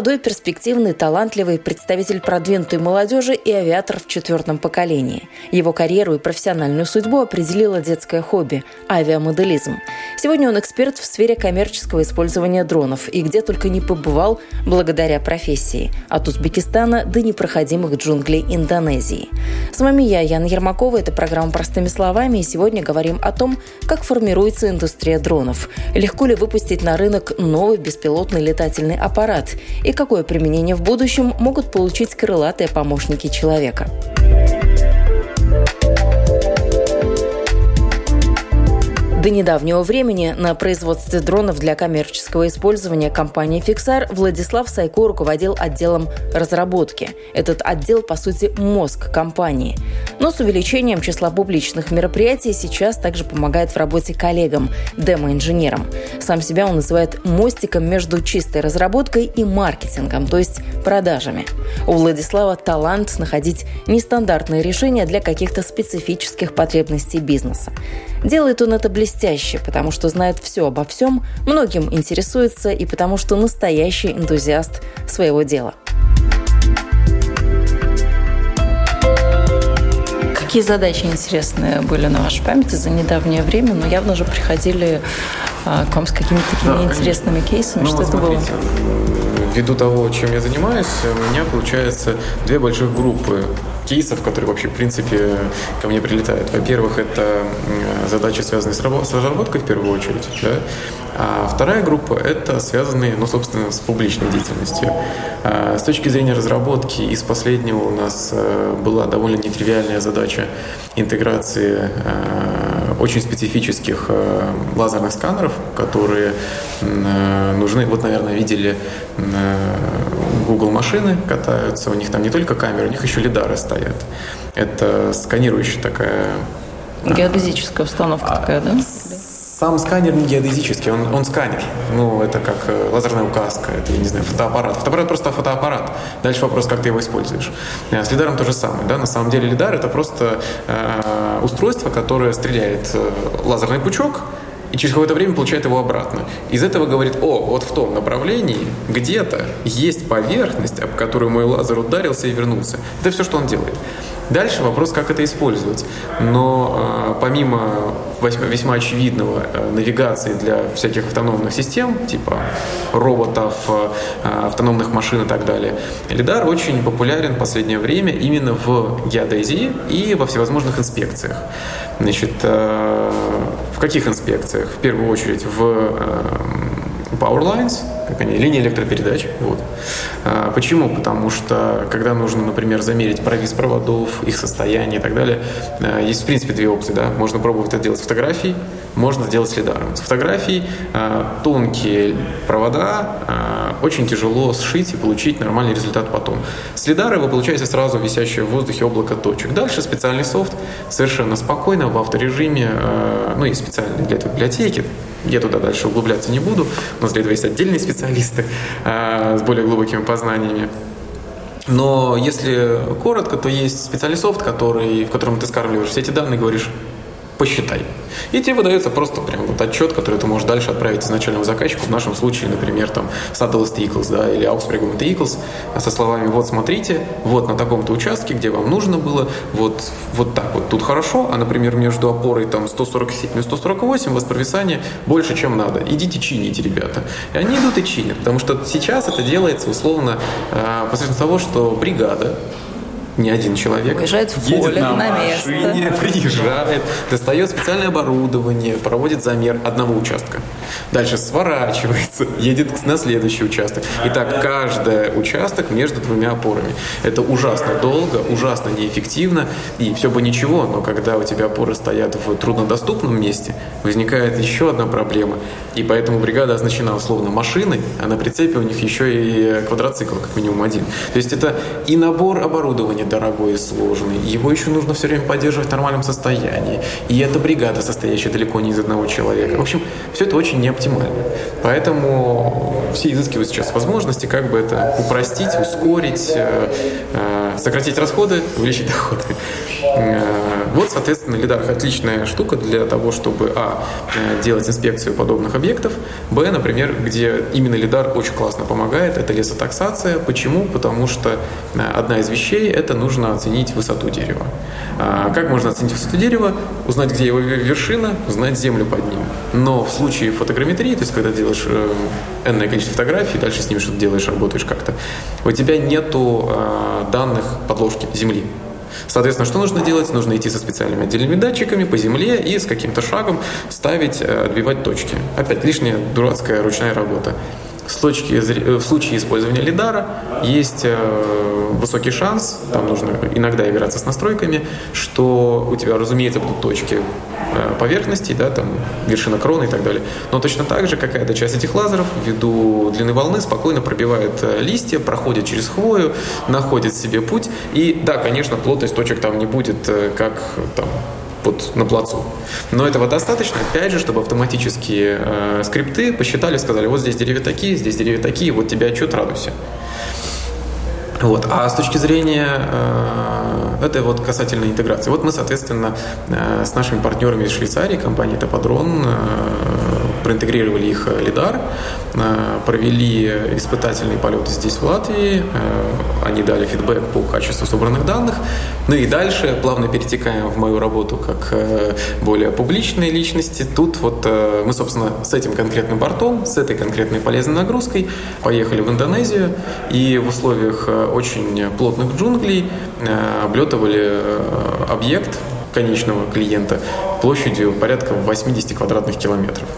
Молодой, перспективный, талантливый, представитель продвинутой молодежи и авиатор в четвертом поколении. Его карьеру и профессиональную судьбу определило детское хобби – авиамоделизм. Сегодня он эксперт в сфере коммерческого использования дронов и где только не побывал благодаря профессии – от Узбекистана до непроходимых джунглей Индонезии. С вами я, Яна Ермакова, это программа «Простыми словами», и сегодня говорим о том, как формируется индустрия дронов, легко ли выпустить на рынок новый беспилотный летательный аппарат? И какое применение в будущем могут получить крылатые помощники человека. До недавнего времени на производстве дронов для коммерческого использования компании Fixar Владислав Сайко руководил отделом разработки. Этот отдел, по сути, мозг компании. Но с увеличением числа публичных мероприятий сейчас также помогает в работе коллегам, демо-инженерам. Сам себя он называет мостиком между чистой разработкой и маркетингом, то есть продажами. У Владислава талант находить нестандартные решения для каких-то специфических потребностей бизнеса. Делает он это блестяще, потому что знает все обо всем, многим интересуется и потому что настоящий энтузиаст своего дела. Какие задачи интересные были на вашей памяти за недавнее время, но явно же приходили а, к вам с какими-то такими да, интересными кейсами. Ну, что это было? Ввиду того, чем я занимаюсь, у меня получается две больших группы кейсов, которые вообще, в принципе, ко мне прилетают. Во-первых, это задачи, связанные с разработкой в первую очередь, да? А вторая группа – это связанные, ну, собственно, с публичной деятельностью. А с точки зрения разработки, из последнего у нас э, была довольно нетривиальная задача интеграции э, очень специфических э, лазерных сканеров, которые нужны. Вот, наверное, видели Google машины катаются, у них там не только камеры, у них еще лидары стоят. Это сканирующая такая... Геодезическая установка а, такая, да? Сам сканер не геодезический, он, он сканер. Ну, это как э, лазерная указка, это, я не знаю, фотоаппарат. Фотоаппарат просто фотоаппарат. Дальше вопрос, как ты его используешь. Э, с лидаром то же самое. Да? На самом деле лидар это просто э, устройство, которое стреляет э, лазерный пучок, и через какое-то время получает его обратно. Из этого говорит, о, вот в том направлении где-то есть поверхность, об которую мой лазер ударился и вернулся. Это все, что он делает. Дальше вопрос, как это использовать. Но э, помимо весьма, очевидного э, навигации для всяких автономных систем, типа роботов, э, автономных машин и так далее, лидар очень популярен в последнее время именно в геодезии и во всевозможных инспекциях. Значит, э, в каких инспекциях? В первую очередь в э, power lines, как они, линии электропередач. Вот. А, почему? Потому что, когда нужно, например, замерить провис проводов, их состояние и так далее, а, есть, в принципе, две опции. Да? Можно пробовать это делать с фотографией, можно сделать с лидаром. С фотографией а, тонкие провода очень тяжело сшить и получить нормальный результат потом. С лидара вы получаете сразу висящее в воздухе облако точек. Дальше специальный софт совершенно спокойно в авторежиме, а, ну и специальные для этого библиотеки, я туда дальше углубляться не буду. Нас для этого есть отдельные специалисты э, с более глубокими познаниями. Но если коротко, то есть специальный софт, который, в котором ты скармливаешь все эти данные, говоришь, посчитай. И тебе выдается просто прям вот отчет, который ты можешь дальше отправить изначальному заказчику. В нашем случае, например, там Saddle Equals, да, или Auspregum Equals со словами «Вот смотрите, вот на таком-то участке, где вам нужно было, вот, вот так вот тут хорошо, а, например, между опорой там 147 и 148 у вас провисание больше, чем надо. Идите чините, ребята». И они идут и чинят, потому что сейчас это делается условно э, посредством того, что бригада не один человек. Уезжает в едет поле, на, на машине, место. приезжает, достает специальное оборудование, проводит замер одного участка. Дальше сворачивается, едет на следующий участок. И так каждый участок между двумя опорами. Это ужасно долго, ужасно неэффективно, и все бы ничего, но когда у тебя опоры стоят в труднодоступном месте, возникает еще одна проблема. И поэтому бригада оснащена условно машиной, а на прицепе у них еще и квадроцикл, как минимум один. То есть это и набор оборудования дорогой и сложный, его еще нужно все время поддерживать в нормальном состоянии. И это бригада, состоящая далеко не из одного человека. В общем, все это очень неоптимально. Поэтому все изыскивают сейчас возможности, как бы это упростить, ускорить, э, э, сократить расходы, увеличить доходы. Э, вот, соответственно, лидар отличная штука для того, чтобы, а, делать инспекцию подобных объектов, б, например, где именно лидар очень классно помогает, это лесотаксация. Почему? Потому что одна из вещей – это нужно оценить высоту дерева. А как можно оценить высоту дерева? Узнать, где его вершина, знать землю под ним. Но в случае фотограмметрии, то есть когда делаешь э, энное количество фотографий, дальше с ними что-то делаешь, работаешь как-то, у тебя нету э, данных подложки земли. Соответственно, что нужно делать? Нужно идти со специальными отдельными датчиками по земле и с каким-то шагом ставить, э, отбивать точки. Опять лишняя дурацкая ручная работа. С точки, э, в случае использования лидара есть э, высокий шанс, там нужно иногда играться с настройками, что у тебя, разумеется, будут точки э, поверхности, да, там вершина кроны и так далее. Но точно так же какая-то часть этих лазеров ввиду длины волны спокойно пробивает листья, проходит через хвою, находит себе путь. И да, конечно, плотность точек там не будет как там вот на плацу. Но этого достаточно, опять же, чтобы автоматические э, скрипты посчитали, сказали, вот здесь деревья такие, здесь деревья такие, вот тебе отчет, радуйся. Вот. А с точки зрения, э, это вот касательно интеграции. Вот мы, соответственно, э, с нашими партнерами из Швейцарии, компанией Топодрон, э, проинтегрировали их э, лидар, э, провели испытательные полеты здесь, в Латвии, э, они дали фидбэк по качеству собранных данных, ну и дальше плавно перетекаем в мою работу как более публичной личности. Тут вот мы, собственно, с этим конкретным бортом, с этой конкретной полезной нагрузкой поехали в Индонезию. И в условиях очень плотных джунглей облетывали объект конечного клиента площадью порядка 80 квадратных километров.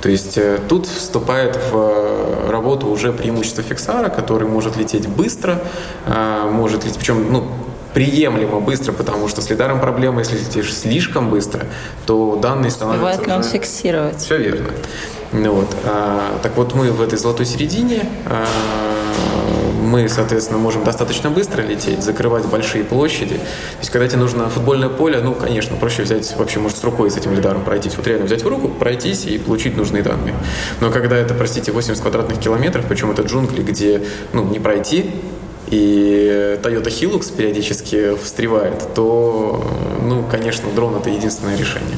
То есть э, тут вступает в э, работу уже преимущество фиксара, который может лететь быстро, э, может лететь, причем ну, приемлемо быстро, потому что с лидаром проблема, если летишь слишком быстро, то данные становятся... Успевает ли он фиксировать? Все верно. Ну, вот. А, так вот мы в этой золотой середине а, мы, соответственно, можем достаточно быстро лететь, закрывать большие площади. То есть, когда тебе нужно футбольное поле, ну, конечно, проще взять, вообще, может, с рукой с этим лидаром пройтись. Вот реально взять в руку, пройтись и получить нужные данные. Но когда это, простите, 80 квадратных километров, причем это джунгли, где, ну, не пройти, и Toyota Hilux периодически встревает, то, ну, конечно, дрон — это единственное решение.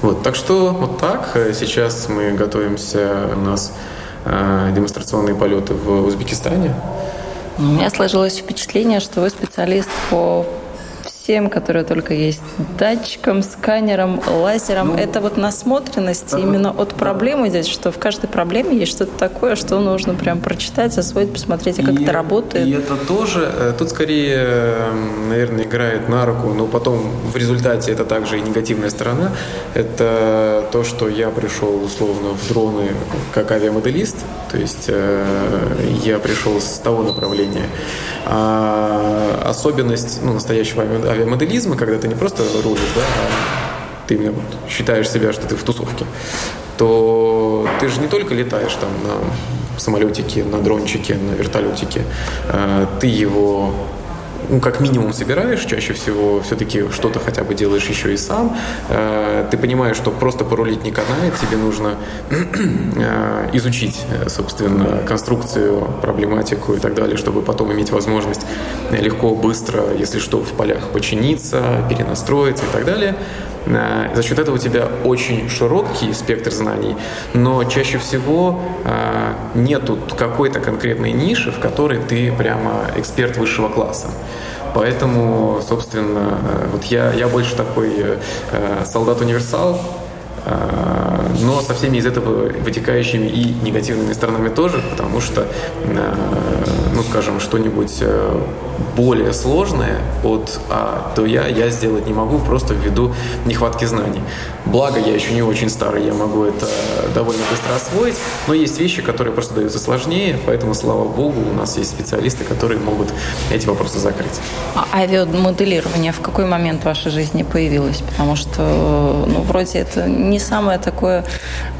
Вот, так что вот так. Сейчас мы готовимся, у нас э, демонстрационные полеты в Узбекистане. У меня сложилось впечатление, что вы специалист по всем, которые только есть, датчиком, сканером, лазером. Ну, это вот насмотренность это, именно от проблемы здесь, что в каждой проблеме есть что-то такое, что нужно прям прочитать, освоить, посмотреть, как и, это работает. И это тоже, э, тут скорее, эм, наверное, играет на руку, но потом в результате это также и негативная сторона. Это то, что я пришел условно в дроны как авиамоделист, то есть э, я пришел с того направления. А особенность ну, настоящего авиамоделизма, когда ты не просто рулишь, да, а ты именно вот считаешь себя, что ты в тусовке, то ты же не только летаешь там на самолетике, на дрончике, на вертолетике, а ты его ну, как минимум собираешь, чаще всего все-таки что-то хотя бы делаешь еще и сам. Э, ты понимаешь, что просто порулить не канает, тебе нужно э, изучить, собственно, конструкцию, проблематику и так далее, чтобы потом иметь возможность легко, быстро, если что, в полях починиться, перенастроиться и так далее. Э, за счет этого у тебя очень широкий спектр знаний, но чаще всего э, нету какой-то конкретной ниши, в которой ты прямо эксперт высшего класса. Поэтому, собственно, э, вот я, я больше такой солдат-универсал, но со всеми из этого вытекающими и негативными сторонами тоже, потому что, ну, скажем, что-нибудь более сложное от А до Я я сделать не могу просто ввиду нехватки знаний. Благо, я еще не очень старый, я могу это довольно быстро освоить, но есть вещи, которые просто даются сложнее, поэтому, слава богу, у нас есть специалисты, которые могут эти вопросы закрыть. А авиамоделирование в какой момент в вашей жизни появилось? Потому что, ну, вроде это не самое такое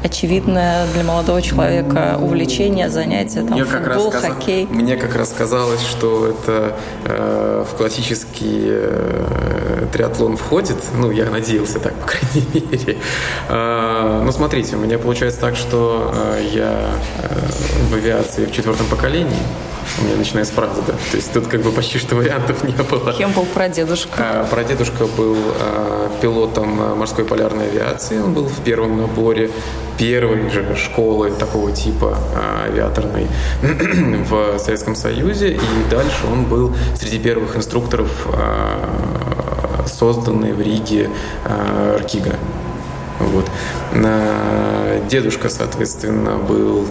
очевидное для молодого человека увлечение, занятие, там, мне футбол, как раз хоккей. Мне как раз казалось, что это в классический э, триатлон входит. Ну, я надеялся так, по крайней мере. Э, ну, смотрите, у меня получается так, что э, я э, в авиации в четвертом поколении. У меня начиная с прадеда. То есть тут как бы почти что вариантов не было. Кем был прадедушка? А, прадедушка был а, пилотом морской полярной авиации. Он был в первом наборе первой же школы такого типа а, авиаторной в Советском Союзе. И дальше он был среди первых инструкторов, а, созданной в Риге а, Ркига. Вот. Дедушка, соответственно, был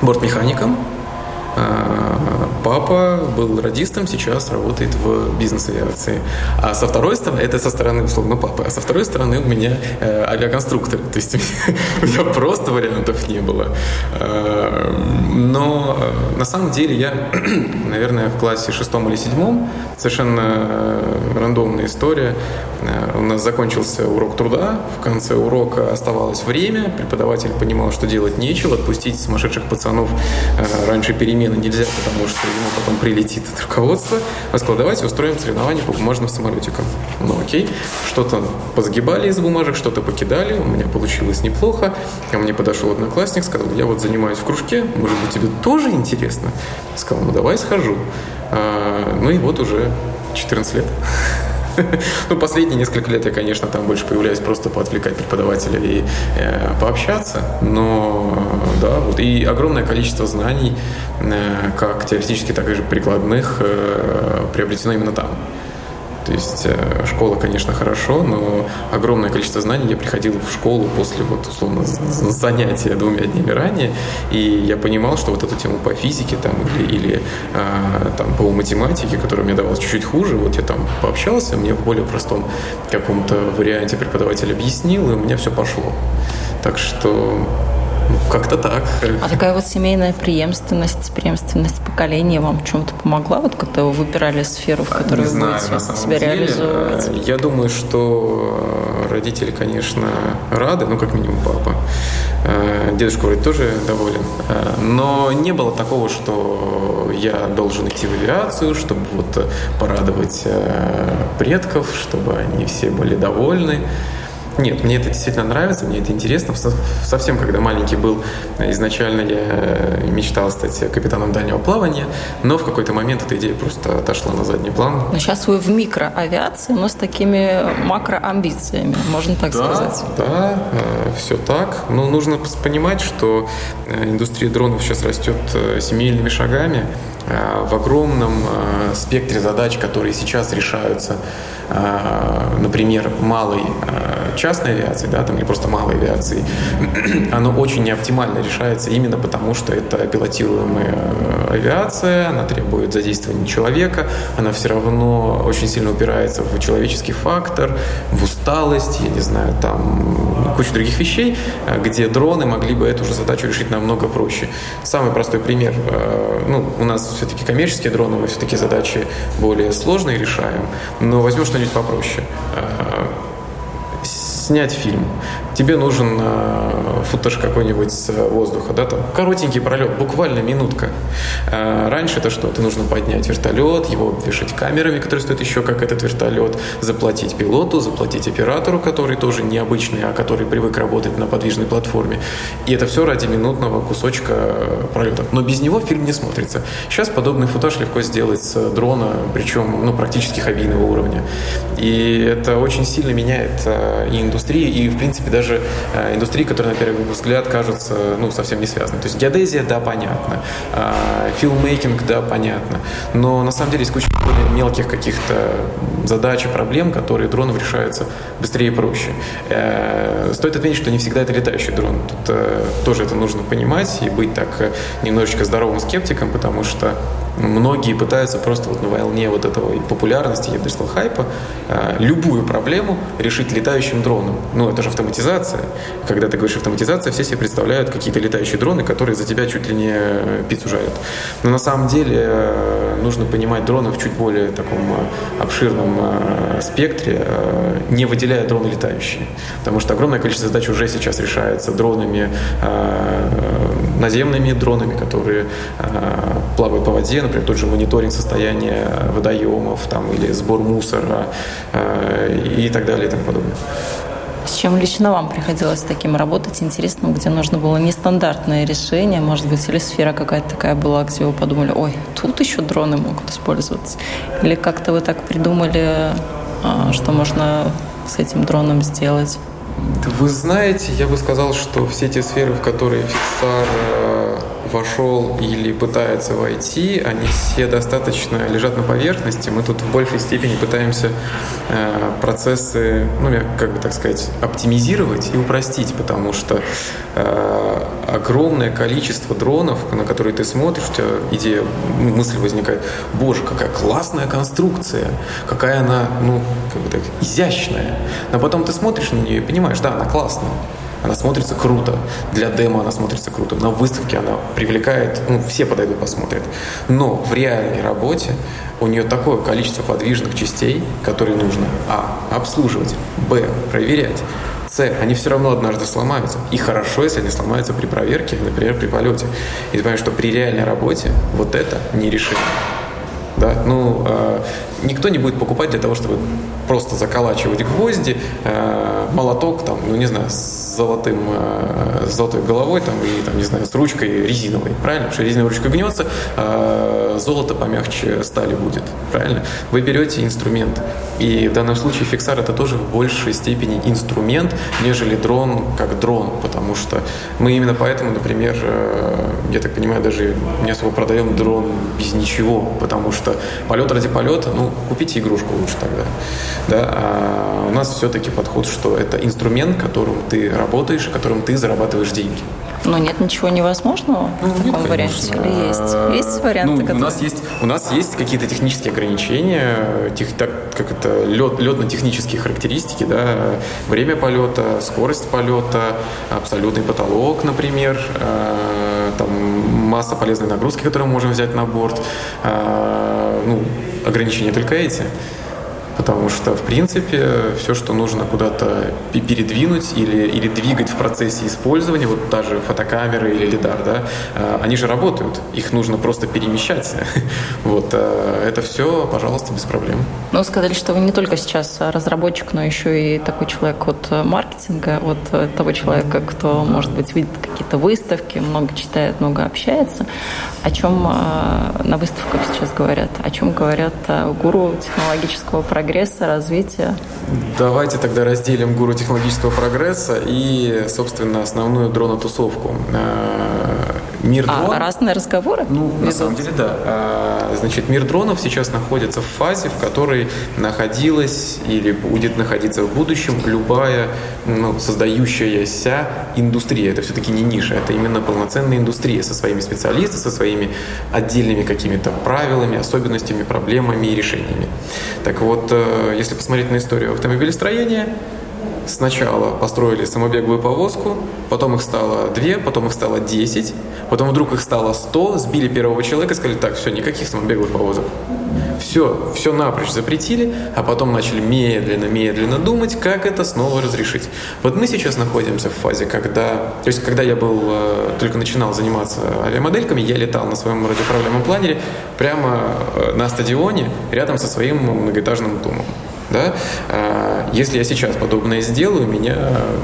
бортмехаником, а, папа был радистом, сейчас работает в бизнес-авиации. А со второй стороны, это со стороны, условно, папы, а со второй стороны у меня э, авиаконструктор. То есть у меня просто вариантов не было. А, но э, на самом деле я, наверное, в классе шестом или седьмом, совершенно э, рандомная история, у нас закончился урок труда, в конце урока оставалось время, преподаватель понимал, что делать нечего, отпустить сумасшедших пацанов раньше перемен перемены нельзя, потому что ему потом прилетит от руководства. Он сказал, давайте устроим соревнования по бумажным самолетикам. Ну окей, что-то позагибали из бумажек, что-то покидали, у меня получилось неплохо. Ко мне подошел одноклассник, сказал, я вот занимаюсь в кружке, может быть, тебе тоже интересно? Сказал, ну давай схожу. А, ну и вот уже 14 лет. Ну, последние несколько лет я, конечно, там больше появляюсь просто поотвлекать преподавателя и э, пообщаться, но да, вот и огромное количество знаний, э, как теоретически, так и прикладных, э, приобретено именно там. То есть э, школа, конечно, хорошо, но огромное количество знаний я приходил в школу после вот условно занятия двумя днями ранее, и я понимал, что вот эту тему по физике там или, или а, там по математике, которая мне давалась чуть-чуть хуже, вот я там пообщался, мне в более простом каком-то варианте преподаватель объяснил, и у меня все пошло. Так что как-то так. А такая вот семейная преемственность, преемственность поколения вам чем-то помогла, вот когда вы выбирали сферу, в которой Не вы знаю, будете себя деле, реализовывать? Э, я думаю, что родители, конечно, рады, ну, как минимум папа. Э, дедушка вроде тоже доволен. Э, но не было такого, что я должен идти в авиацию, чтобы вот порадовать предков, чтобы они все были довольны. Нет, мне это действительно нравится, мне это интересно. Совсем, когда маленький был, изначально я мечтал стать капитаном дальнего плавания, но в какой-то момент эта идея просто отошла на задний план. Но сейчас вы в микроавиации, но с такими макроамбициями, можно так да, сказать. Да, э, все так. Но нужно понимать, что э, индустрия дронов сейчас растет э, семейными шагами в огромном спектре задач, которые сейчас решаются а, например, малой частной авиации, да, там, или просто малой авиации, оно очень неоптимально решается именно потому, что это пилотируемая авиация, она требует задействования человека, она все равно очень сильно упирается в человеческий фактор, в усталость, я не знаю, там кучу других вещей, где дроны могли бы эту же задачу решить намного проще. Самый простой пример, ну, у нас все-таки коммерческие дроны, мы все-таки задачи более сложные решаем, но возьмешь что-нибудь попроще. Э, снять фильм тебе нужен э, футаж какой-нибудь с воздуха, да, там коротенький пролет, буквально минутка. Э, раньше это что? Это нужно поднять вертолет, его обвешать камерами, которые стоят еще как этот вертолет, заплатить пилоту, заплатить оператору, который тоже необычный, а который привык работать на подвижной платформе. И это все ради минутного кусочка пролета. Но без него фильм не смотрится. Сейчас подобный футаж легко сделать с дрона, причем ну, практически хоббийного уровня. И это очень сильно меняет э, и индустрии и, в принципе, даже э, индустрии, которые, на первый взгляд, кажутся ну, совсем не связаны. То есть геодезия, да, понятно. Э, филмейкинг, да, понятно. Но на самом деле есть куча более мелких каких-то задач и проблем, которые дронов решаются быстрее и проще. Э, стоит отметить, что не всегда это летающий дрон. Тут тоже это нужно понимать и быть так немножечко здоровым скептиком, потому что многие пытаются просто вот на волне вот этого популярности, я бы сказал, хайпа, любую проблему решить летающим дроном. Ну, это же автоматизация. Когда ты говоришь автоматизация, все себе представляют какие-то летающие дроны, которые за тебя чуть ли не пиццу жарят. Но на самом деле э, нужно понимать дроны в чуть более таком э, обширном спектре, не выделяя дроны летающие. Потому что огромное количество задач уже сейчас решается дронами, наземными дронами, которые плавают по воде, например, тот же мониторинг состояния водоемов там, или сбор мусора э, и так далее и тому подобное. С чем лично вам приходилось таким работать? Интересно, где нужно было нестандартное решение, может быть, или сфера какая-то такая была, где вы подумали, ой, тут еще дроны могут использоваться. Или как-то вы так придумали, а, что можно с этим дроном сделать? Вы знаете, я бы сказал, что все те сферы, в которые Фиксар э, вошел или пытается войти, они все достаточно лежат на поверхности. Мы тут в большей степени пытаемся э, процессы, ну, как бы так сказать, оптимизировать и упростить, потому что э, огромное количество дронов, на которые ты смотришь, у тебя идея, мысль возникает, боже, какая классная конструкция, какая она, ну, как бы так, изящная. Но потом ты смотришь на нее и понимаешь, да, она классная она смотрится круто. Для демо она смотрится круто. На выставке она привлекает, ну, все подойдут, посмотрят. Но в реальной работе у нее такое количество подвижных частей, которые нужно а. обслуживать, б. проверять, с. они все равно однажды сломаются. И хорошо, если они сломаются при проверке, например, при полете. И ты понимаешь, что при реальной работе вот это не решение. Да? Ну, э, никто не будет покупать для того, чтобы просто заколачивать гвозди, э, молоток, там, ну, не знаю, с золотым, э, с золотой головой, там, и, там, не знаю, с ручкой резиновой, правильно? Потому что резиновая ручка гнется, а золото помягче стали будет, правильно? Вы берете инструмент, и в данном случае фиксар это тоже в большей степени инструмент, нежели дрон как дрон, потому что мы именно поэтому, например, э, я так понимаю, даже не особо продаем дрон без ничего, потому что полет ради полета, ну, купите игрушку лучше тогда. Да? А у нас все-таки подход, что это инструмент, которым ты работаешь, которым ты зарабатываешь деньги. Но нет ничего невозможного ну, в таком нет, варианте? Или есть? А, есть варианты, ну, которые... у, нас есть, у нас есть какие-то технические ограничения, тех, так, как это лед, летно-технические характеристики, да, время полета, скорость полета, абсолютный потолок, например, э, там масса полезной нагрузки, которую мы можем взять на борт. Э, ну, ограничения только эти. Потому что, в принципе, все, что нужно куда-то передвинуть или, или двигать в процессе использования, вот даже фотокамеры или лидар, да, э, они же работают. Их нужно просто перемещать. Вот. Э, это все, пожалуйста, без проблем. Ну, сказали, что вы не только сейчас разработчик, но еще и такой человек от маркетинга, от того человека, кто, может быть, видит какие-то выставки, много читает, много общается. О чем э, на выставках сейчас говорят? О чем говорят гуру технологического прогресса? Прогресса, развития? Давайте тогда разделим гуру технологического прогресса и, собственно, основную дронотусовку. Мир а, дрон... разные разговоры? Ну, на самом деле, да. А, значит, мир дронов сейчас находится в фазе, в которой находилась или будет находиться в будущем любая ну, создающаяся индустрия. Это все-таки не ниша, это именно полноценная индустрия со своими специалистами, со своими отдельными какими-то правилами, особенностями, проблемами и решениями. Так вот, э, если посмотреть на историю автомобилестроения, сначала построили самобеговую повозку, потом их стало две, потом их стало десять, потом вдруг их стало сто, сбили первого человека и сказали, так, все, никаких самобеговых повозок. Все, все напрочь запретили, а потом начали медленно-медленно думать, как это снова разрешить. Вот мы сейчас находимся в фазе, когда, то есть когда я был, э, только начинал заниматься авиамодельками, я летал на своем радиоуправляемом планере прямо э, на стадионе рядом со своим многоэтажным домом. Да? А, если я сейчас подобное сделаю, меня,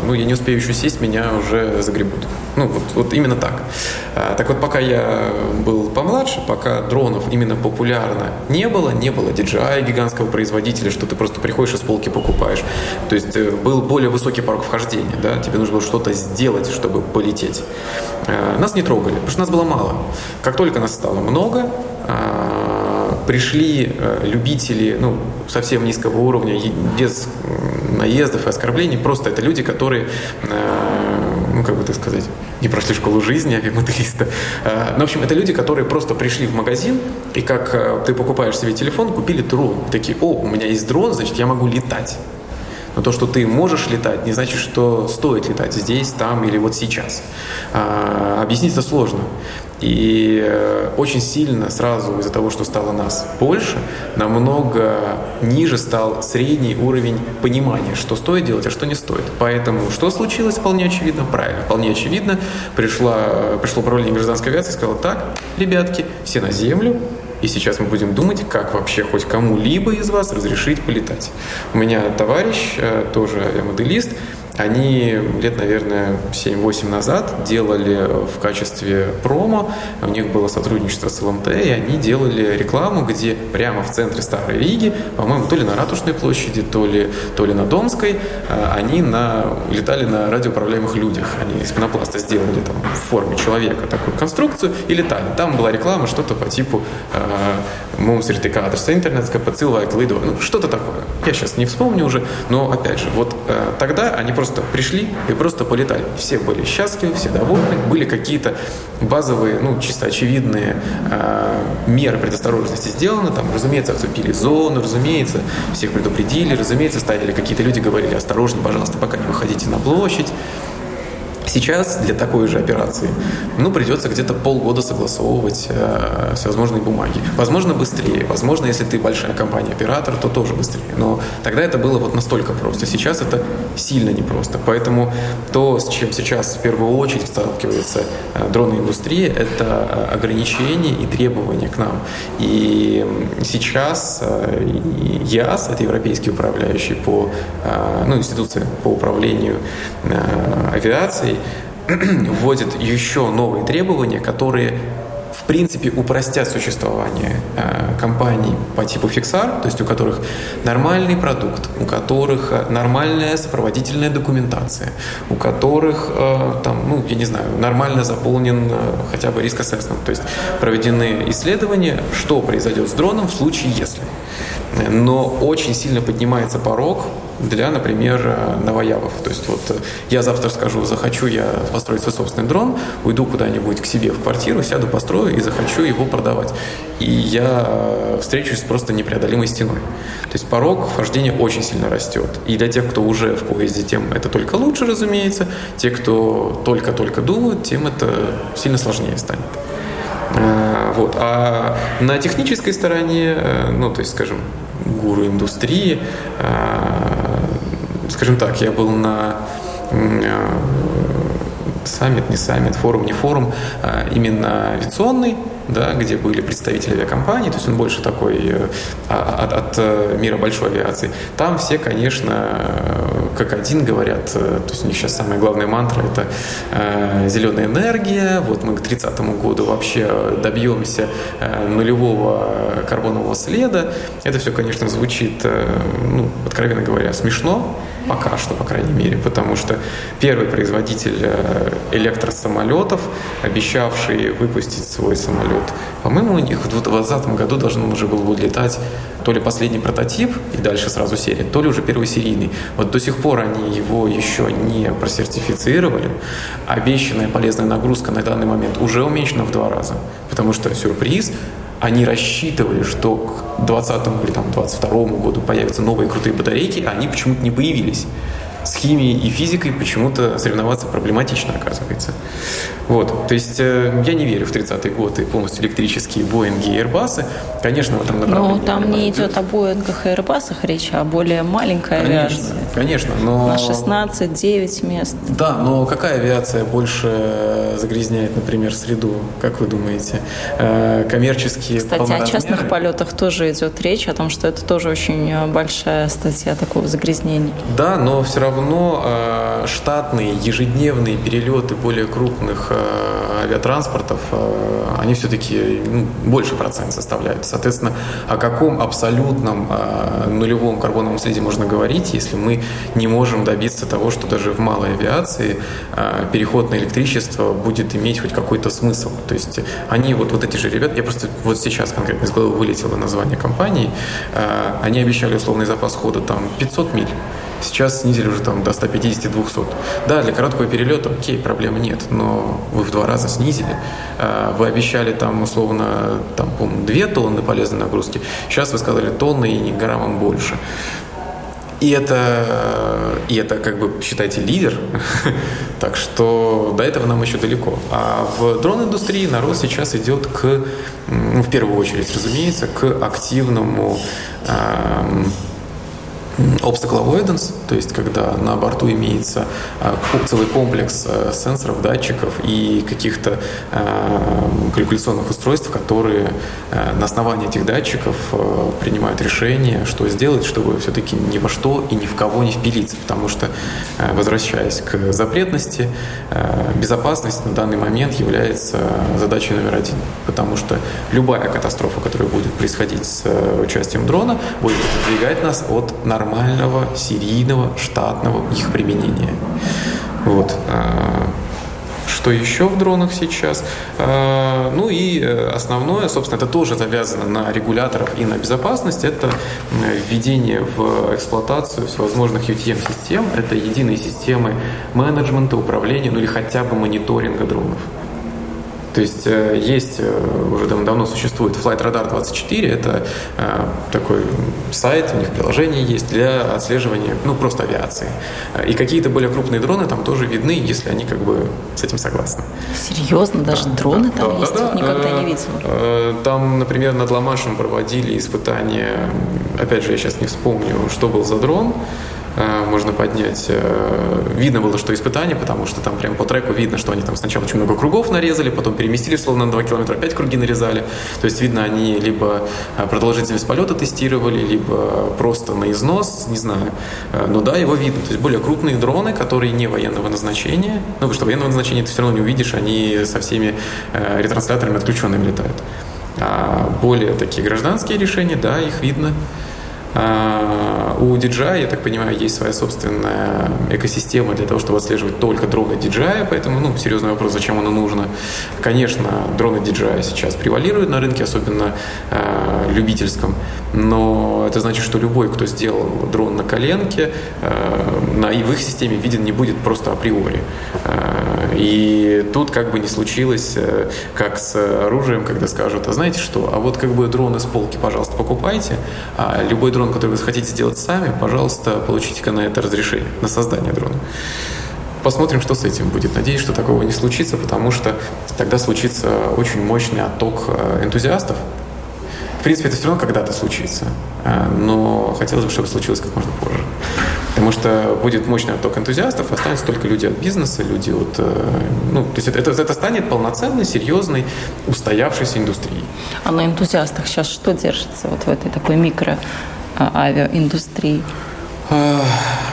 ну, я не успею еще сесть, меня уже загребут. Ну, вот, вот именно так. А, так вот, пока я был помладше, пока дронов именно популярно не было, не было DJI гигантского производителя, что ты просто приходишь из полки покупаешь. То есть э, был более высокий порог вхождения, да, тебе нужно было что-то сделать, чтобы полететь. А, нас не трогали, потому что нас было мало. Как только нас стало много, пришли э, любители ну, совсем низкого уровня, без наездов и оскорблений. Просто это люди, которые, э, ну, как бы так сказать, не прошли школу жизни авиамоделиста. Э, ну, в общем, это люди, которые просто пришли в магазин, и как ты покупаешь себе телефон, купили дрон. Такие, о, у меня есть дрон, значит, я могу летать. Но то, что ты можешь летать, не значит, что стоит летать здесь, там или вот сейчас. А, объяснить это сложно. И э, очень сильно сразу из-за того, что стало нас больше, намного ниже стал средний уровень понимания, что стоит делать, а что не стоит. Поэтому что случилось, вполне очевидно, правильно, вполне очевидно, пришла, пришло управление гражданской авиации и сказало, так, ребятки, все на землю, и сейчас мы будем думать, как вообще хоть кому-либо из вас разрешить полетать. У меня товарищ, э, тоже авиамоделист, они лет, наверное, 7-8 назад делали в качестве промо, у них было сотрудничество с ЛМТ, и они делали рекламу, где прямо в центре Старой Риги, по-моему, то ли на Ратушной площади, то ли, то ли на Домской, э, они на, летали на радиоуправляемых людях. Они из пенопласта сделали там, в форме человека такую конструкцию и летали. Там была реклама, что-то по типу «Mums ir tik ātrs internets, ka pa cilvēku lido». Ну, что-то такое. Я сейчас не вспомню уже, но, опять же, вот тогда они просто пришли и просто полетали. Все были счастливы, все довольны. Были какие-то базовые, ну, чисто очевидные э, меры предосторожности сделаны. Там, разумеется, отцепили зону, разумеется, всех предупредили, разумеется, ставили какие-то люди, говорили, осторожно, пожалуйста, пока не выходите на площадь. Сейчас для такой же операции, ну, придется где-то полгода согласовывать э, всевозможные бумаги. Возможно, быстрее. Возможно, если ты большая компания-оператор, то тоже быстрее. Но тогда это было вот настолько просто. Сейчас это сильно непросто. Поэтому то, с чем сейчас в первую очередь сталкивается э, дронная это э, ограничения и требования к нам. И сейчас э, ЯС, это европейский управляющий по, э, ну, институция по управлению э, авиацией, вводит еще новые требования, которые в принципе упростят существование э, компаний по типу Fixar, то есть у которых нормальный продукт, у которых э, нормальная сопроводительная документация, у которых э, там, ну, я не знаю, нормально заполнен э, хотя бы риск ассессмент, то есть проведены исследования, что произойдет с дроном в случае если. Но очень сильно поднимается порог для, например, э, новоявов. То есть вот э, я завтра скажу, захочу я построить свой собственный дрон, уйду куда-нибудь к себе в квартиру, сяду, построю и захочу его продавать. И я э, встречусь с просто непреодолимой стеной. То есть порог вхождения очень сильно растет. И для тех, кто уже в поезде, тем это только лучше, разумеется. Те, кто только-только думают, тем это сильно сложнее станет. Вот. А на технической стороне, ну, то есть, скажем, гуру индустрии. А, скажем так, я был на а, саммит, не саммит, форум, не форум, а именно авиационный, да, где были представители авиакомпаний, то есть он больше такой э, от, от э, мира большой авиации. Там все, конечно, э, как один говорят, то есть у них сейчас самая главная мантра – это э, зеленая энергия, вот мы к 30 году вообще добьемся э, нулевого карбонового следа. Это все, конечно, звучит, э, ну, откровенно говоря, смешно, пока что, по крайней мере, потому что первый производитель электросамолетов, обещавший выпустить свой самолет по-моему, у них в 2020 году должен уже был будет летать то ли последний прототип и дальше сразу серия, то ли уже первый серийный. Вот до сих пор они его еще не просертифицировали. Обещанная полезная нагрузка на данный момент уже уменьшена в два раза. Потому что сюрприз, они рассчитывали, что к 2020 или там, 2022 году появятся новые крутые батарейки, а они почему-то не появились. С химией и физикой почему-то соревноваться проблематично оказывается. Вот, то есть э, я не верю в 30-е годы полностью электрические Боинги и Airbus. Конечно, в этом направлении. Но там не идет о Боингах и Airbus речь, а более маленькая конечно, авиация. Конечно, но... На 16-9 мест. Да, но какая авиация больше загрязняет, например, среду, как вы думаете? Э, коммерческие Кстати, о частных полетах тоже идет речь, о том, что это тоже очень большая статья такого загрязнения. Да, но все равно э, штатные ежедневные перелеты более крупных Э, авиатранспортов, э, они все-таки ну, больше процент составляют. Соответственно, о каком абсолютном нулевом карбоновом следе можно говорить, если мы не можем добиться того, что даже в малой авиации переход на электричество будет иметь хоть какой-то смысл. То есть они, вот, вот эти же ребята, я просто вот сейчас конкретно из головы вылетело название компании, они обещали условный запас хода там 500 миль. Сейчас снизили уже там до 150-200. Да, для короткого перелета, окей, проблем нет, но вы в два раза снизили. А, вы обещали там условно, там, по 2 тонны полезной нагрузки. Сейчас вы сказали тонны и не граммом больше. И это, и это как бы, считайте, лидер. так что до этого нам еще далеко. А в дрон-индустрии народ сейчас идет к, ну, в первую очередь, разумеется, к активному obstacle avoidance, то есть когда на борту имеется а, целый комплекс а, сенсоров, датчиков и каких-то а, калькуляционных устройств, которые на основании этих датчиков принимают решение, что сделать, чтобы все-таки ни во что и ни в кого не впилиться, потому что, возвращаясь к запретности, безопасность на данный момент является задачей номер один, потому что любая катастрофа, которая будет происходить с участием дрона, будет отодвигать нас от нормального нормального, серийного, штатного их применения. Вот. А, что еще в дронах сейчас? А, ну и э, основное, собственно, это тоже завязано на регуляторов и на безопасность, это введение в эксплуатацию всевозможных UTM-систем, это единые системы менеджмента, управления, ну или хотя бы мониторинга дронов. То есть э, есть, э, уже давно существует Flight Radar 24, это э, такой сайт, у них приложение есть для отслеживания, ну, просто авиации. И какие-то более крупные дроны там тоже видны, если они как бы с этим согласны. Серьезно? Даже да, дроны да, там да, есть? Да, да. Никогда не видел. Там, например, над Ламашем проводили испытания, опять же, я сейчас не вспомню, что был за дрон, можно поднять. Э, видно было, что испытание, потому что там прям по треку видно, что они там сначала очень много кругов нарезали, потом переместили, словно на 2 километра опять круги нарезали. То есть видно, они либо э, продолжительность полета тестировали, либо просто на износ, не знаю. Но да, его видно. То есть более крупные дроны, которые не военного назначения, ну, потому что военного назначения ты все равно не увидишь, они со всеми ретрансляторами отключенными летают. А более такие гражданские решения, да, их видно. А, у DJI, я так понимаю, есть своя собственная экосистема для того, чтобы отслеживать только дроны DJI, поэтому, ну, серьезный вопрос, зачем оно нужно. Конечно, дроны DJI сейчас превалируют на рынке, особенно э, любительском, но это значит, что любой, кто сделал дрон на коленке, э, на, в их системе виден не будет просто априори. Э, и тут как бы не случилось, э, как с оружием, когда скажут, а знаете что, а вот как бы дроны с полки, пожалуйста, покупайте, а любой дрон дрон, который вы хотите сделать сами, пожалуйста, получите-ка на это разрешение, на создание дрона. Посмотрим, что с этим будет. Надеюсь, что такого не случится, потому что тогда случится очень мощный отток э, энтузиастов. В принципе, это все равно когда-то случится, э, но хотелось бы, чтобы случилось как можно позже. Потому что будет мощный отток энтузиастов, останутся только люди от бизнеса, люди от... Э, ну, то есть это, это, станет полноценной, серьезной, устоявшейся индустрией. А на энтузиастах сейчас что держится вот в этой такой микро а, авиаиндустрии? А,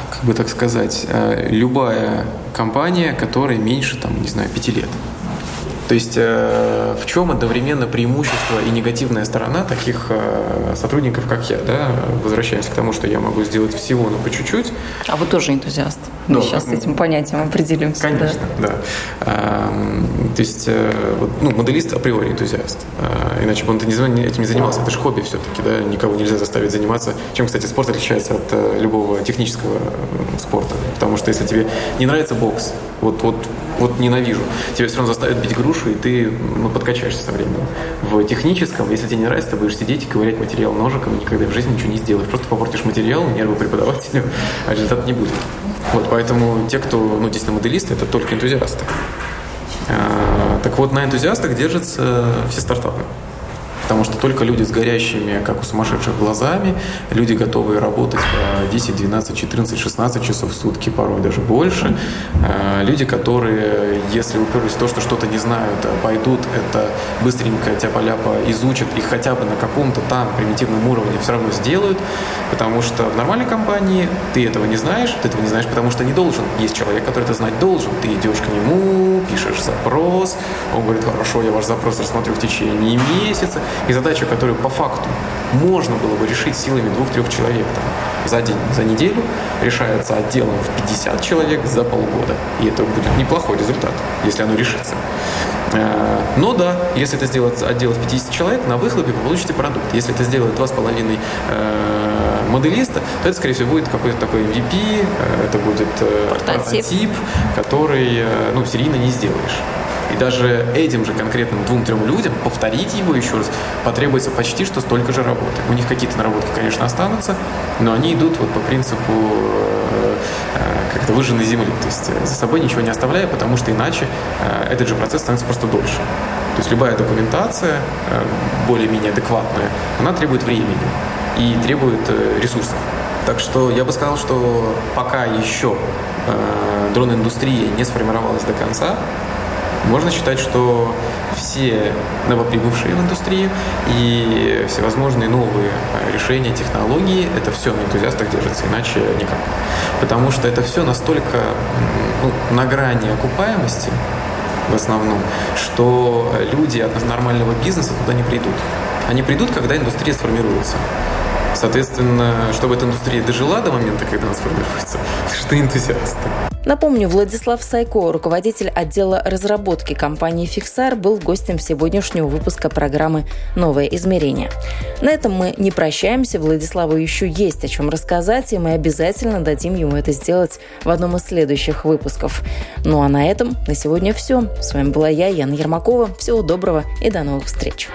как бы так сказать, э, любая компания, которая меньше, там, не знаю, пяти лет. То есть э, в чем одновременно преимущество и негативная сторона таких э, сотрудников, как я, да, возвращаясь к тому, что я могу сделать всего, но по чуть-чуть. А вы тоже энтузиаст. Да, сейчас с этим понятием определимся. Конечно, да. да. А, то есть, э, вот, ну, моделист априори энтузиаст. А, иначе бы он этим не занимался. Это же хобби все-таки, да, никого нельзя заставить заниматься. Чем, кстати, спорт отличается от э, любого технического спорта. Потому что если тебе не нравится бокс, вот, вот, вот ненавижу, тебя все равно заставят бить грушу, и ты ну, подкачаешься со временем. В техническом, если тебе не нравится, ты будешь сидеть и ковырять материал ножиком, и никогда в жизни ничего не сделаешь. Просто попортишь материал, нервы преподавателю, а результата не будет. Вот, поэтому те, кто ну, действительно моделисты, это только энтузиасты. А, так вот, на энтузиастах держатся все стартапы. Потому что только люди с горящими, как у сумасшедших, глазами, люди, готовые работать по 10, 12, 14, 16 часов в сутки, порой даже больше, э, люди, которые, если уперлись в то, что что-то не знают, а пойдут, это быстренько тяпа-ляпа изучат и хотя бы на каком-то там примитивном уровне все равно сделают, потому что в нормальной компании ты этого не знаешь, ты этого не знаешь, потому что не должен. Есть человек, который это знать должен. Ты идешь к нему, пишешь запрос, он говорит, хорошо, я ваш запрос рассмотрю в течение месяца, и задачу, которую по факту можно было бы решить силами двух-трех человек там, за день, за неделю, решается отделом в 50 человек за полгода. И это будет неплохой результат, если оно решится. Э, но да, если это сделать отдел в 50 человек, на выхлопе вы получите продукт. Если это сделать 2,5 э, моделиста, то это, скорее всего, будет какой-то такой MVP, э, это будет прототип, прототип который ну, серийно не сделаешь. И даже этим же конкретным двум-трем людям повторить его еще раз потребуется почти что столько же работы. У них какие-то наработки, конечно, останутся, но они идут вот по принципу э, э, как-то выжженной земли. То есть э, за собой ничего не оставляя, потому что иначе этот же процесс становится просто дольше. То есть любая документация, более-менее адекватная, она требует времени и требует ресурсов. Так что я бы сказал, что пока еще э, дрон-индустрия не сформировалась до конца, можно считать, что все новоприбывшие в индустрию и всевозможные новые э, решения, технологии, это все на энтузиастах держится, иначе никак. Потому что это все настолько ну, на грани окупаемости в основном, что люди от нормального бизнеса туда не придут. Они придут, когда индустрия сформируется. Соответственно, чтобы эта индустрия дожила до момента, когда она сформируется, что энтузиасты. Напомню, Владислав Сайко, руководитель отдела разработки компании «Фиксар», был гостем сегодняшнего выпуска программы «Новое измерение». На этом мы не прощаемся. Владиславу еще есть о чем рассказать, и мы обязательно дадим ему это сделать в одном из следующих выпусков. Ну а на этом на сегодня все. С вами была я, Яна Ермакова. Всего доброго и до новых встреч.